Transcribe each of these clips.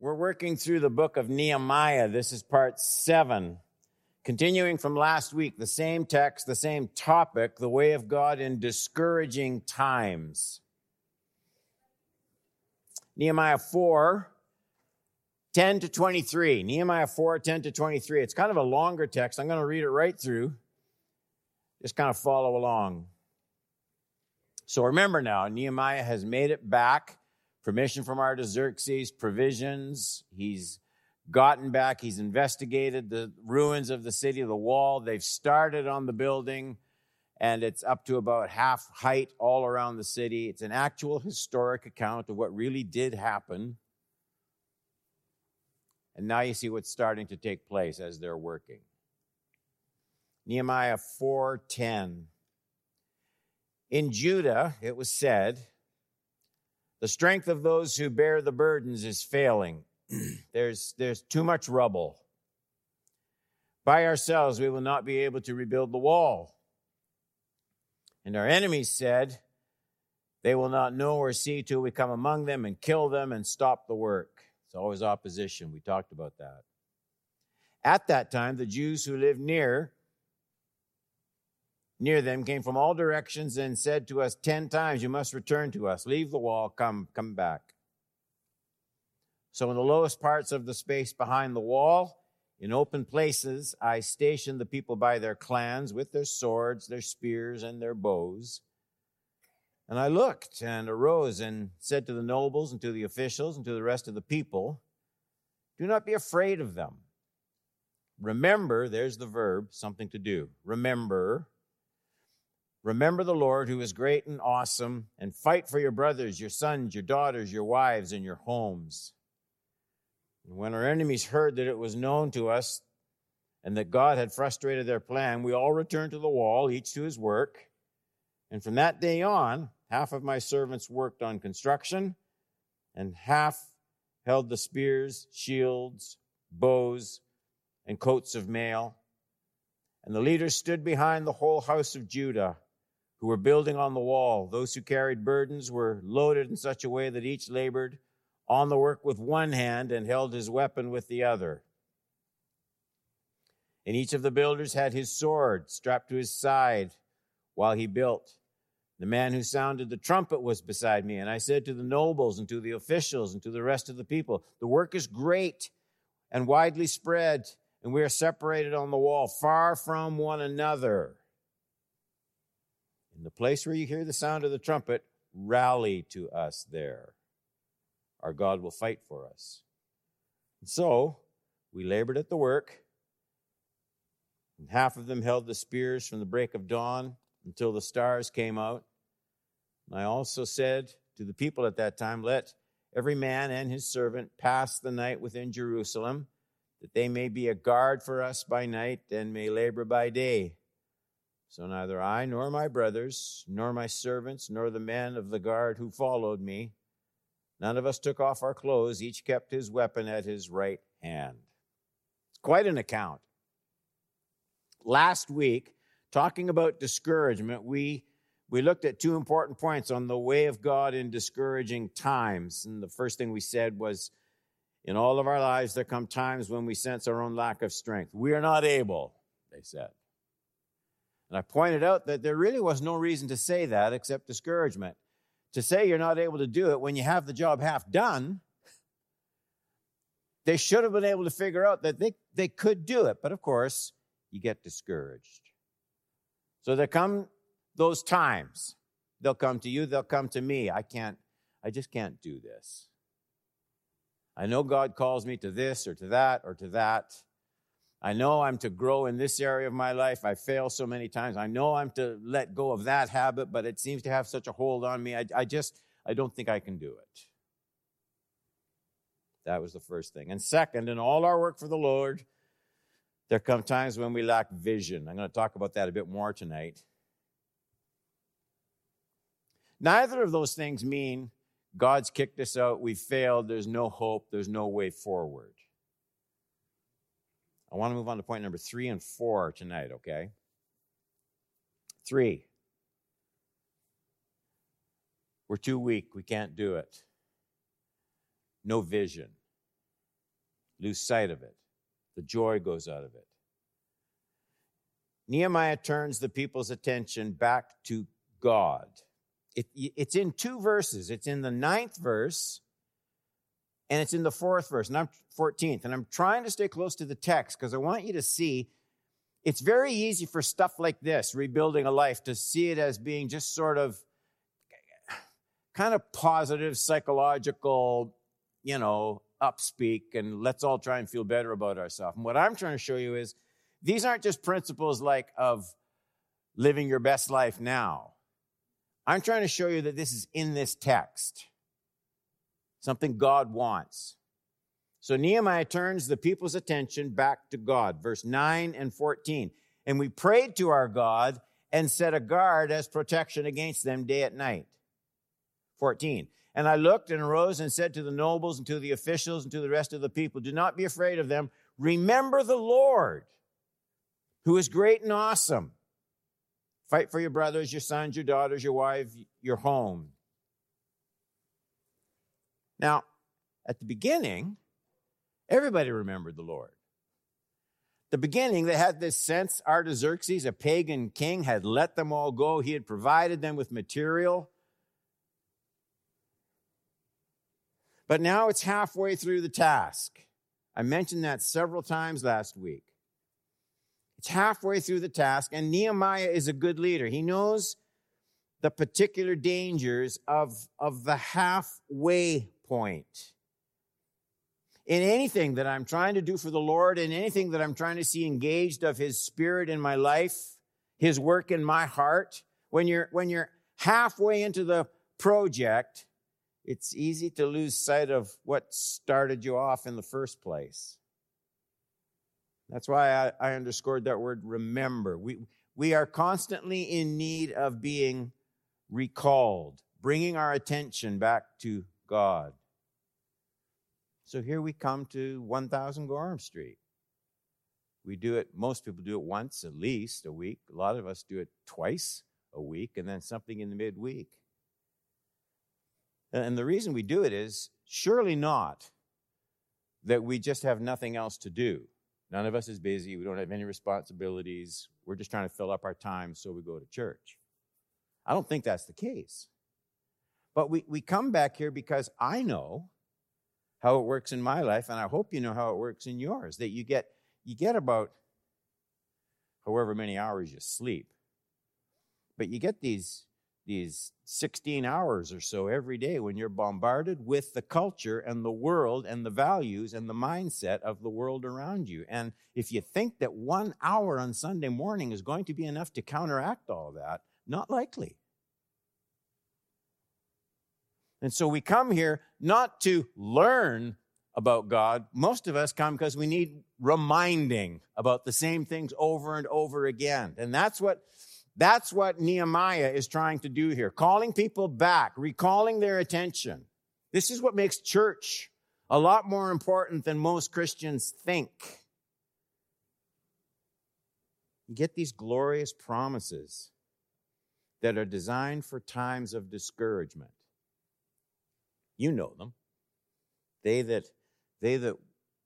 We're working through the book of Nehemiah. This is part seven. Continuing from last week, the same text, the same topic, the way of God in discouraging times. Nehemiah 4, 10 to 23. Nehemiah 4, 10 to 23. It's kind of a longer text. I'm going to read it right through. Just kind of follow along. So remember now, Nehemiah has made it back. Permission from Artaxerxes, provisions. He's gotten back. He's investigated the ruins of the city, the wall. They've started on the building, and it's up to about half height all around the city. It's an actual historic account of what really did happen. And now you see what's starting to take place as they're working. Nehemiah 4:10 in Judah, it was said, the strength of those who bear the burdens is failing. there's, there's too much rubble. By ourselves, we will not be able to rebuild the wall. And our enemies said, They will not know or see till we come among them and kill them and stop the work. It's always opposition. We talked about that. At that time, the Jews who lived near near them came from all directions and said to us ten times, You must return to us. Leave the wall, come, come back. So, in the lowest parts of the space behind the wall, in open places, I stationed the people by their clans with their swords, their spears, and their bows. And I looked and arose and said to the nobles and to the officials and to the rest of the people, Do not be afraid of them. Remember, there's the verb, something to do. Remember Remember the Lord who is great and awesome, and fight for your brothers, your sons, your daughters, your wives, and your homes. And when our enemies heard that it was known to us and that God had frustrated their plan, we all returned to the wall, each to his work. And from that day on, half of my servants worked on construction, and half held the spears, shields, bows, and coats of mail. And the leaders stood behind the whole house of Judah who were building on the wall. Those who carried burdens were loaded in such a way that each labored on the work with one hand and held his weapon with the other. And each of the builders had his sword strapped to his side while he built. The man who sounded the trumpet was beside me, and I said to the nobles and to the officials and to the rest of the people, The work is great and widely spread, and we are separated on the wall, far from one another. In the place where you hear the sound of the trumpet, rally to us there. Our God will fight for us. And so we labored at the work, and half of them held the spears from the break of dawn until the stars came out. And I also said to the people at that time, Let every man and his servant pass the night within Jerusalem, that they may be a guard for us by night and may labor by day. So neither I nor my brothers, nor my servants, nor the men of the guard who followed me, none of us took off our clothes. Each kept his weapon at his right hand. It's quite an account. Last week, talking about discouragement, we we looked at two important points on the way of God in discouraging times. And the first thing we said was in all of our lives, there come times when we sense our own lack of strength. We are not able, they said. And I pointed out that there really was no reason to say that except discouragement. To say you're not able to do it when you have the job half done, they should have been able to figure out that they, they could do it. But of course, you get discouraged. So there come those times. They'll come to you, they'll come to me. I can't, I just can't do this. I know God calls me to this or to that or to that. I know I'm to grow in this area of my life. I fail so many times. I know I'm to let go of that habit, but it seems to have such a hold on me. I, I just, I don't think I can do it. That was the first thing. And second, in all our work for the Lord, there come times when we lack vision. I'm going to talk about that a bit more tonight. Neither of those things mean God's kicked us out, we failed, there's no hope, there's no way forward. I want to move on to point number three and four tonight, okay? Three. We're too weak. We can't do it. No vision. lose sight of it. The joy goes out of it. Nehemiah turns the people's attention back to God. It, it's in two verses. It's in the ninth verse and it's in the fourth verse, and I'm 14th. And I'm trying to stay close to the text because I want you to see it's very easy for stuff like this, rebuilding a life, to see it as being just sort of kind of positive, psychological, you know, upspeak, and let's all try and feel better about ourselves. And what I'm trying to show you is these aren't just principles like of living your best life now. I'm trying to show you that this is in this text, something God wants. So Nehemiah turns the people's attention back to God, verse 9 and 14. And we prayed to our God and set a guard as protection against them day and night. 14. And I looked and arose and said to the nobles and to the officials and to the rest of the people, Do not be afraid of them. Remember the Lord, who is great and awesome. Fight for your brothers, your sons, your daughters, your wife, your home. Now, at the beginning, everybody remembered the Lord. The beginning, they had this sense Artaxerxes, a pagan king, had let them all go. He had provided them with material. But now it's halfway through the task. I mentioned that several times last week. It's halfway through the task, and Nehemiah is a good leader. He knows the particular dangers of, of the halfway point. In anything that I'm trying to do for the Lord, in anything that I'm trying to see engaged of His Spirit in my life, His work in my heart, when you're, when you're halfway into the project, it's easy to lose sight of what started you off in the first place. That's why I, I, underscored that word remember. We, we are constantly in need of being recalled, bringing our attention back to God. So here we come to 1000 Gorham Street. We do it, most people do it once at least a week. A lot of us do it twice a week and then something in the midweek. And the reason we do it is surely not that we just have nothing else to do. None of us is busy. We don't have any responsibilities. We're just trying to fill up our time so we go to church. I don't think that's the case. But we, we come back here because I know how it works in my life, and I hope you know how it works in yours. That you get you get about however many hours you sleep. But you get these these 16 hours or so every day when you're bombarded with the culture and the world and the values and the mindset of the world around you. And if you think that one hour on Sunday morning is going to be enough to counteract all that, not likely. And so we come here not to learn about God. Most of us come because we need reminding about the same things over and over again. And that's what that's what Nehemiah is trying to do here, calling people back, recalling their attention. This is what makes church a lot more important than most Christians think. You get these glorious promises that are designed for times of discouragement. You know them. They that they that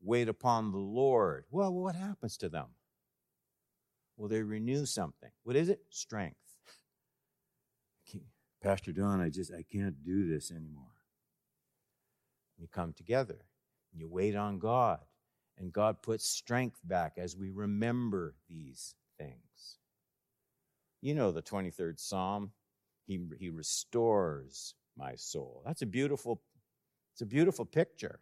wait upon the Lord. Well, what happens to them? Well, they renew something? What is it? Strength. Pastor Don, I just I can't do this anymore. You come together and you wait on God, and God puts strength back as we remember these things. You know the 23rd Psalm. He, he restores my soul. That's a beautiful, it's a beautiful picture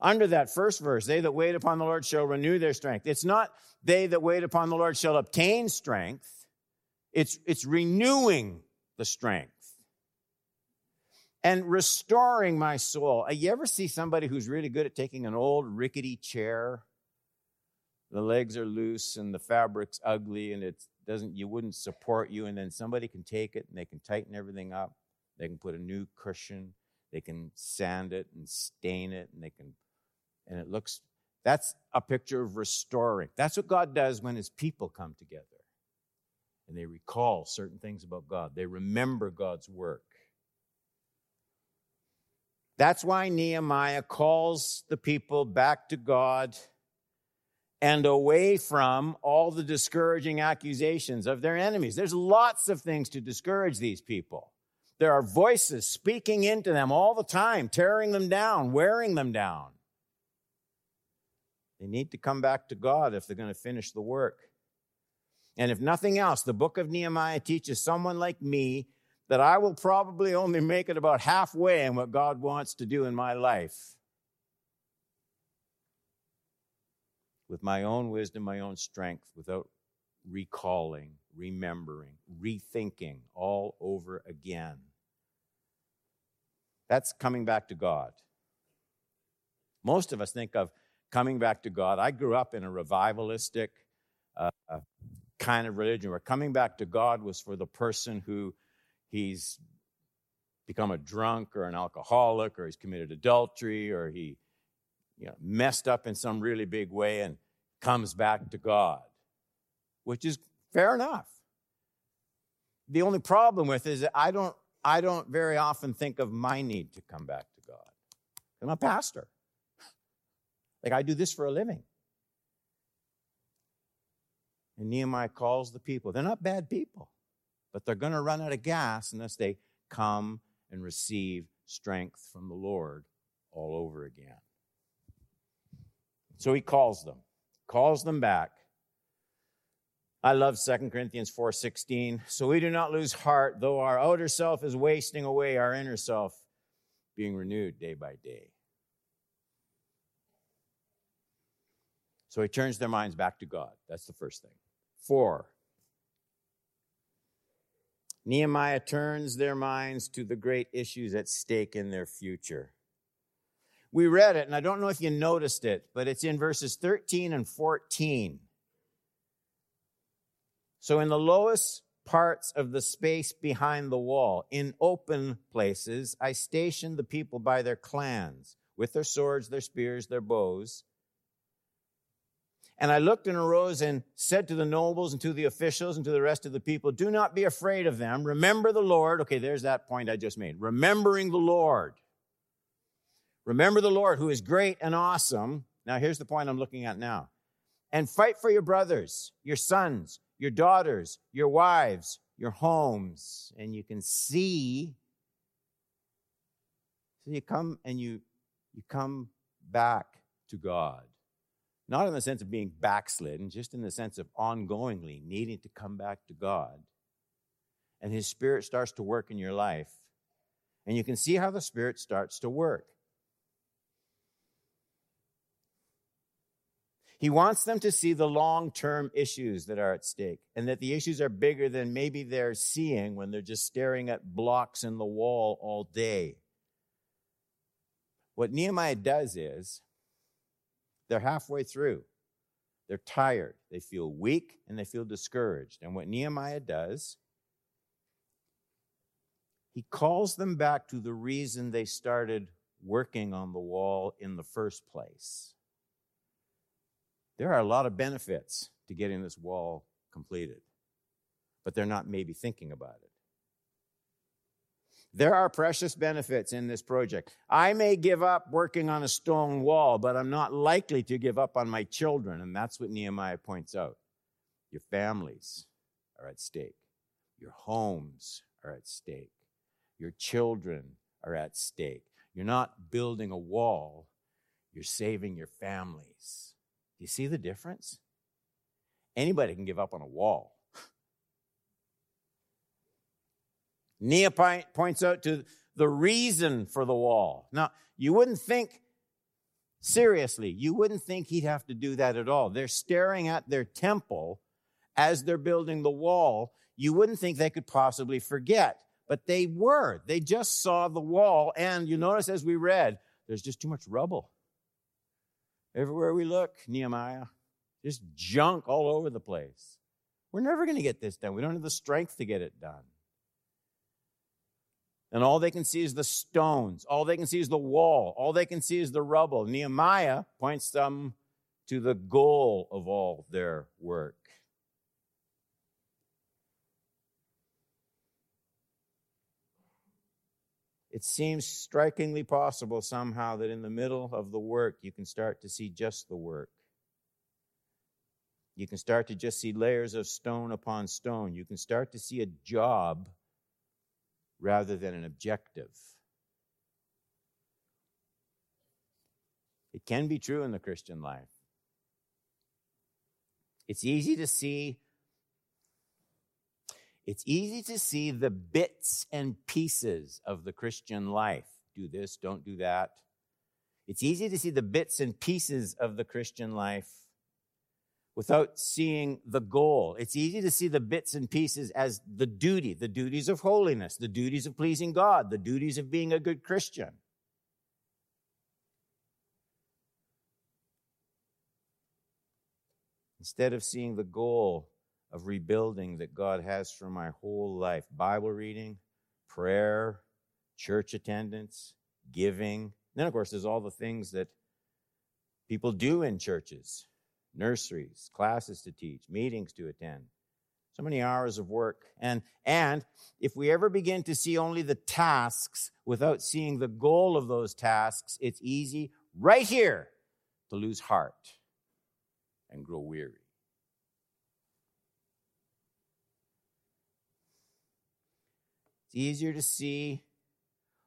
under that first verse, they that wait upon the Lord shall renew their strength. It's not they that wait upon the Lord shall obtain strength. It's, it's renewing the strength and restoring my soul. Uh, you ever see somebody who's really good at taking an old rickety chair? The legs are loose and the fabric's ugly and it doesn't, you wouldn't support you. And then somebody can take it and they can tighten everything up. They can put a new cushion. They can sand it and stain it and they can and it looks that's a picture of restoring. That's what God does when his people come together and they recall certain things about God. They remember God's work. That's why Nehemiah calls the people back to God and away from all the discouraging accusations of their enemies. There's lots of things to discourage these people. There are voices speaking into them all the time, tearing them down, wearing them down. They need to come back to God if they're going to finish the work. And if nothing else, the book of Nehemiah teaches someone like me that I will probably only make it about halfway in what God wants to do in my life. With my own wisdom, my own strength, without recalling, remembering, rethinking all over again. That's coming back to God. Most of us think of coming back to God. I grew up in a revivalistic uh, kind of religion where coming back to God was for the person who he's become a drunk or an alcoholic or he's committed adultery or he you know, messed up in some really big way and comes back to God, which is fair enough. The only problem with it is that I don't, I don't very often think of my need to come back to God. I'm a pastor. Like I do this for a living. And Nehemiah calls the people. They're not bad people, but they're going to run out of gas unless they come and receive strength from the Lord all over again. So he calls them, calls them back. I love 2 Corinthians 4:16. So we do not lose heart, though our outer self is wasting away, our inner self being renewed day by day. So he turns their minds back to God. That's the first thing. Four, Nehemiah turns their minds to the great issues at stake in their future. We read it, and I don't know if you noticed it, but it's in verses 13 and 14. So, in the lowest parts of the space behind the wall, in open places, I stationed the people by their clans, with their swords, their spears, their bows. And I looked and arose and said to the nobles and to the officials and to the rest of the people, Do not be afraid of them. Remember the Lord. Okay, there's that point I just made. Remembering the Lord. Remember the Lord who is great and awesome. Now, here's the point I'm looking at now. And fight for your brothers, your sons, your daughters, your wives, your homes. And you can see. So you come and you, you come back to God not in the sense of being backslidden, just in the sense of ongoingly needing to come back to God. And His Spirit starts to work in your life. And you can see how the Spirit starts to work. He wants them to see the long term issues that are at stake and that the issues are bigger than maybe they're seeing when they're just staring at blocks in the wall all day. What Nehemiah does is they're halfway through. They're tired. They feel weak and they feel discouraged. And what Nehemiah does, he calls them back to the reason they started working on the wall in the first place. There are a lot of benefits to getting this wall completed, but they're not maybe thinking about it. There are precious benefits in this project. I may give up working on a stone wall, but I'm not likely to give up on my children. And that's what Nehemiah points out. Your families are at stake, your homes are at stake, your children are at stake. You're not building a wall, you're saving your families. Do you see the difference? Anybody can give up on a wall. Nehemiah points out to the reason for the wall. Now, you wouldn't think, seriously, you wouldn't think he'd have to do that at all. They're staring at their temple as they're building the wall. You wouldn't think they could possibly forget, but they were. They just saw the wall, and you notice as we read, there's just too much rubble. Everywhere we look, Nehemiah, just junk all over the place. We're never going to get this done. We don't have the strength to get it done. And all they can see is the stones. All they can see is the wall. All they can see is the rubble. Nehemiah points them to the goal of all their work. It seems strikingly possible somehow that in the middle of the work, you can start to see just the work. You can start to just see layers of stone upon stone. You can start to see a job rather than an objective. It can be true in the Christian life. It's easy to see it's easy to see the bits and pieces of the Christian life. Do this, don't do that. It's easy to see the bits and pieces of the Christian life without seeing the goal. It's easy to see the bits and pieces as the duty, the duties of holiness, the duties of pleasing God, the duties of being a good Christian. Instead of seeing the goal of rebuilding that God has for my whole life Bible reading, prayer, church attendance, giving. And then, of course, there's all the things that people do in churches nurseries, classes to teach, meetings to attend. So many hours of work. And, and if we ever begin to see only the tasks without seeing the goal of those tasks, it's easy right here to lose heart and grow weary. It's easier to see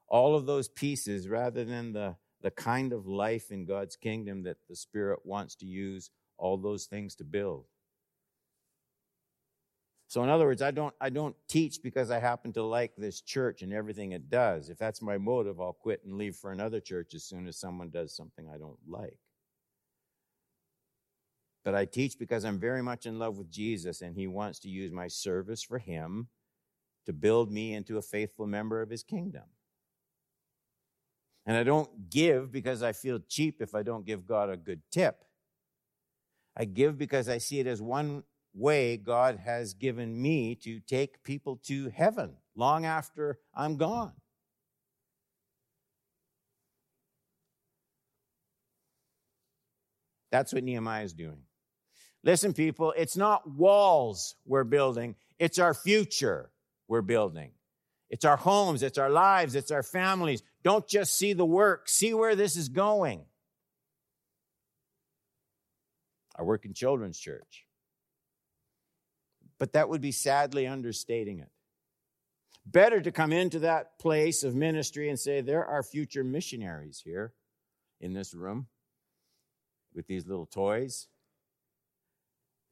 all of those pieces rather than the, the kind of life in God's kingdom that the Spirit wants to use all those things to build. So in other words, I don't I don't teach because I happen to like this church and everything it does. If that's my motive, I'll quit and leave for another church as soon as someone does something I don't like. But I teach because I'm very much in love with Jesus and he wants to use my service for him to build me into a faithful member of his kingdom. And I don't give because I feel cheap if I don't give God a good tip. I give because I see it as one way God has given me to take people to heaven long after I'm gone. That's what Nehemiah is doing. Listen, people, it's not walls we're building, it's our future we're building. It's our homes, it's our lives, it's our families. Don't just see the work, see where this is going. I work in children's church. But that would be sadly understating it. Better to come into that place of ministry and say, there are future missionaries here in this room with these little toys.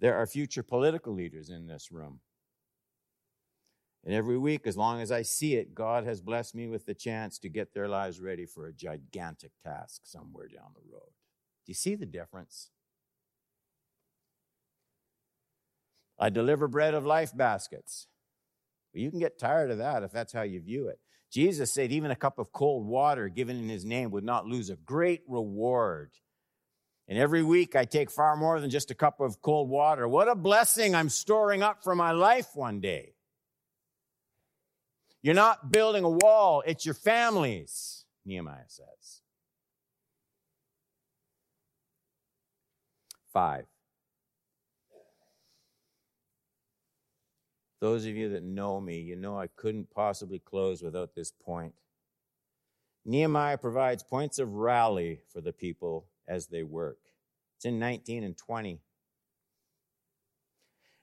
There are future political leaders in this room. And every week, as long as I see it, God has blessed me with the chance to get their lives ready for a gigantic task somewhere down the road. Do you see the difference? I deliver bread of life baskets. Well, you can get tired of that if that's how you view it. Jesus said even a cup of cold water given in his name would not lose a great reward. And every week I take far more than just a cup of cold water. What a blessing I'm storing up for my life one day. You're not building a wall, it's your families, Nehemiah says. Five. Those of you that know me, you know I couldn't possibly close without this point. Nehemiah provides points of rally for the people as they work. It's in 19 and 20.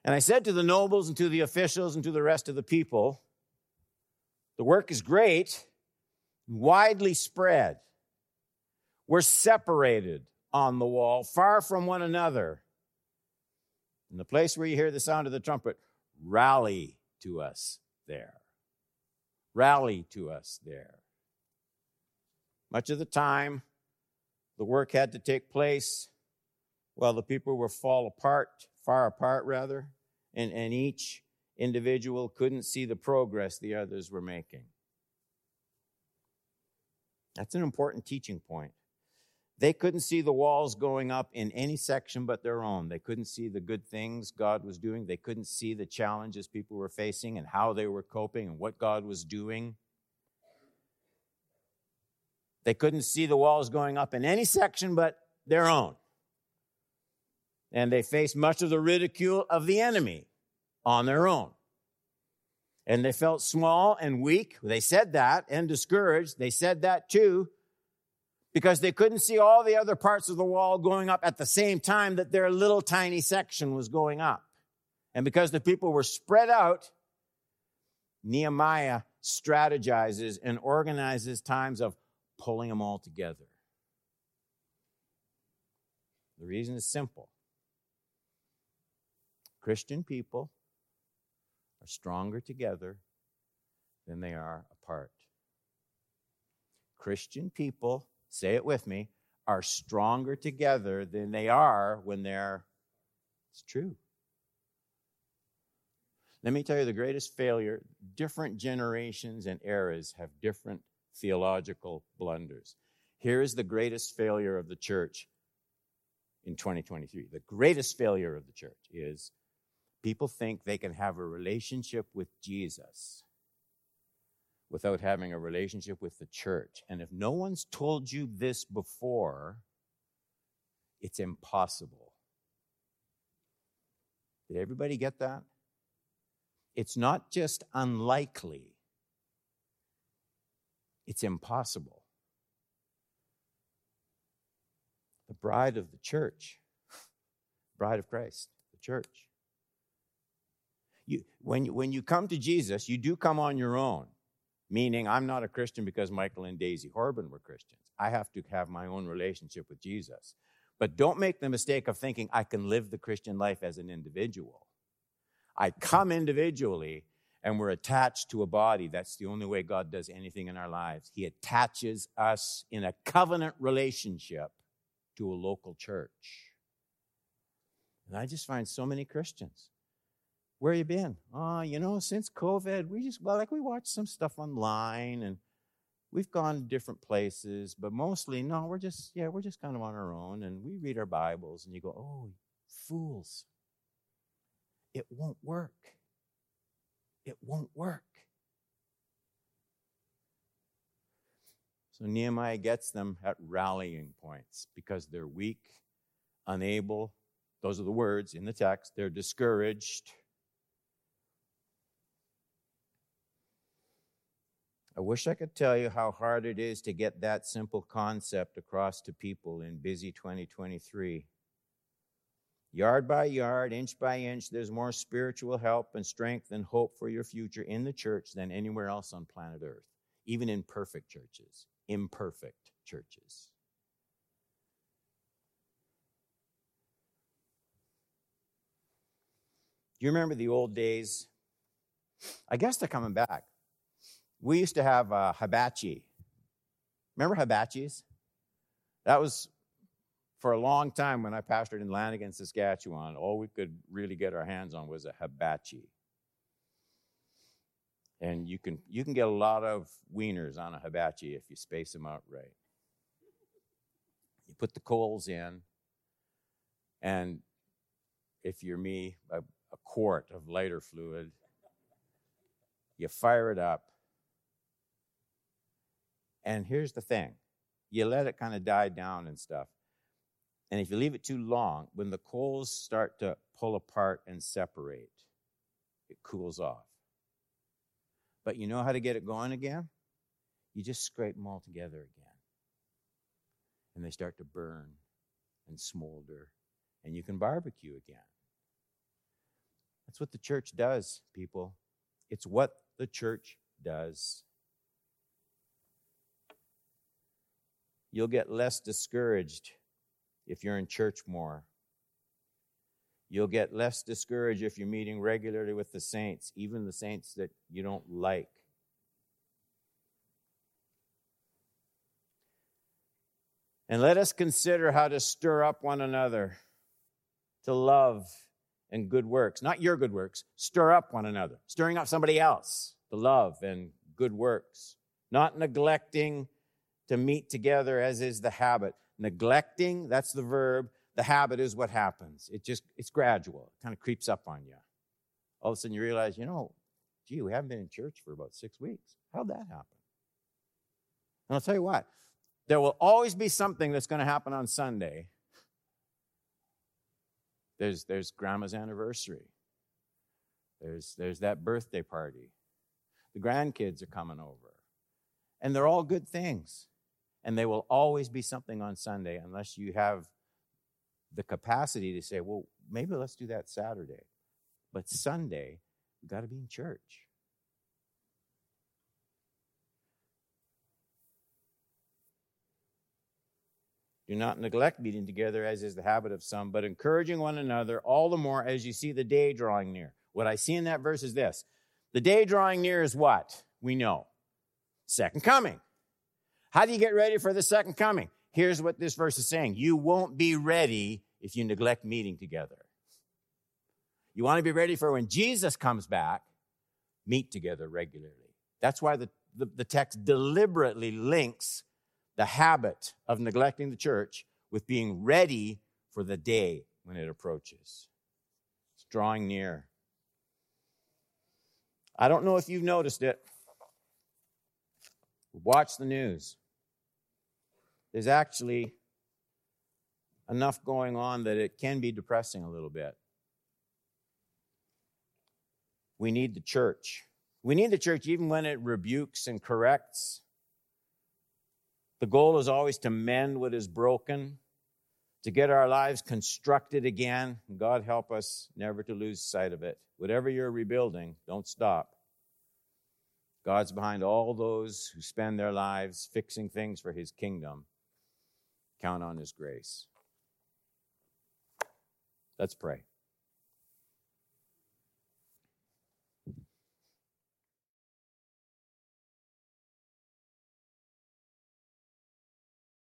And I said to the nobles and to the officials and to the rest of the people, the work is great, widely spread. We're separated on the wall, far from one another. In the place where you hear the sound of the trumpet, rally to us there. Rally to us there. Much of the time, the work had to take place while the people were fall apart, far apart rather, and, and each individual couldn't see the progress the others were making. That's an important teaching point. They couldn't see the walls going up in any section but their own. They couldn't see the good things God was doing. They couldn't see the challenges people were facing and how they were coping and what God was doing. They couldn't see the walls going up in any section but their own. And they faced much of the ridicule of the enemy on their own. And they felt small and weak. They said that and discouraged. They said that too because they couldn't see all the other parts of the wall going up at the same time that their little tiny section was going up. And because the people were spread out, Nehemiah strategizes and organizes times of pulling them all together. The reason is simple Christian people are stronger together than they are apart. Christian people, say it with me, are stronger together than they are when they're, it's true. Let me tell you the greatest failure different generations and eras have different theological blunders. Here is the greatest failure of the church in 2023. The greatest failure of the church is people think they can have a relationship with Jesus without having a relationship with the church. And if no one's told you this before, it's impossible. Did everybody get that? It's not just unlikely, it's impossible. The bride of the church, bride of Christ, the church. You, when, when you come to Jesus, you do come on your own, meaning I'm not a Christian because Michael and Daisy Horban were Christians. I have to have my own relationship with Jesus. But don't make the mistake of thinking I can live the Christian life as an individual. I come individually and we're attached to a body. That's the only way God does anything in our lives. He attaches us in a covenant relationship to a local church. And I just find so many Christians. Where you been? Oh, you know, since COVID, we just, well, like we watch some stuff online and we've gone to different places, but mostly, no, we're just, yeah, we're just kind of on our own and we read our Bibles and you go, oh, fools it won't work. It won't work. So Nehemiah gets them at rallying points because they're weak, unable. Those are the words in the text. They're discouraged. I wish I could tell you how hard it is to get that simple concept across to people in busy 2023. Yard by yard, inch by inch, there's more spiritual help and strength and hope for your future in the church than anywhere else on planet Earth, even in perfect churches, imperfect churches. Do you remember the old days? I guess they're coming back. We used to have a hibachi. Remember hibachis? That was for a long time when I pastored in Lanigan, Saskatchewan, all we could really get our hands on was a hibachi. And you can you can get a lot of wieners on a hibachi if you space them out right. You put the coals in, and if you're me, a, a quart of lighter fluid. You fire it up. And here's the thing you let it kind of die down and stuff. And if you leave it too long, when the coals start to pull apart and separate, it cools off. But you know how to get it going again? You just scrape them all together again. And they start to burn and smolder, and you can barbecue again. That's what the church does, people. It's what the church does. You'll get less discouraged if you're in church more. You'll get less discouraged if you're meeting regularly with the saints, even the saints that you don't like. And let us consider how to stir up one another to love and good works. Not your good works, stir up one another, stirring up somebody else to love and good works. Not neglecting to meet together as is the habit, neglecting, that's the verb. The habit is what happens. It just, it's gradual. It kind of creeps up on you. All of a sudden you realize, you know, gee, we haven't been in church for about six weeks. How'd that happen? And I'll tell you what, there will always be something that's going to happen on Sunday. There's, there's grandma's anniversary. There's, there's that birthday party. The grandkids are coming over. And they're all good things. And they will always be something on Sunday unless you have the capacity to say, well, maybe let's do that Saturday. But Sunday, we've got to be in church. Do not neglect meeting together, as is the habit of some, but encouraging one another all the more as you see the day drawing near. What I see in that verse is this the day drawing near is what? We know. Second coming. How do you get ready for the second coming? Here's what this verse is saying You won't be ready if you neglect meeting together. You want to be ready for when Jesus comes back, meet together regularly. That's why the, the, the text deliberately links the habit of neglecting the church with being ready for the day when it approaches. It's drawing near. I don't know if you've noticed it. Watch the news. There's actually enough going on that it can be depressing a little bit. We need the church. We need the church even when it rebukes and corrects the goal is always to mend what is broken, to get our lives constructed again. God help us never to lose sight of it. Whatever you're rebuilding, don't stop. God's behind all those who spend their lives fixing things for his kingdom. Count on his grace. Let's pray.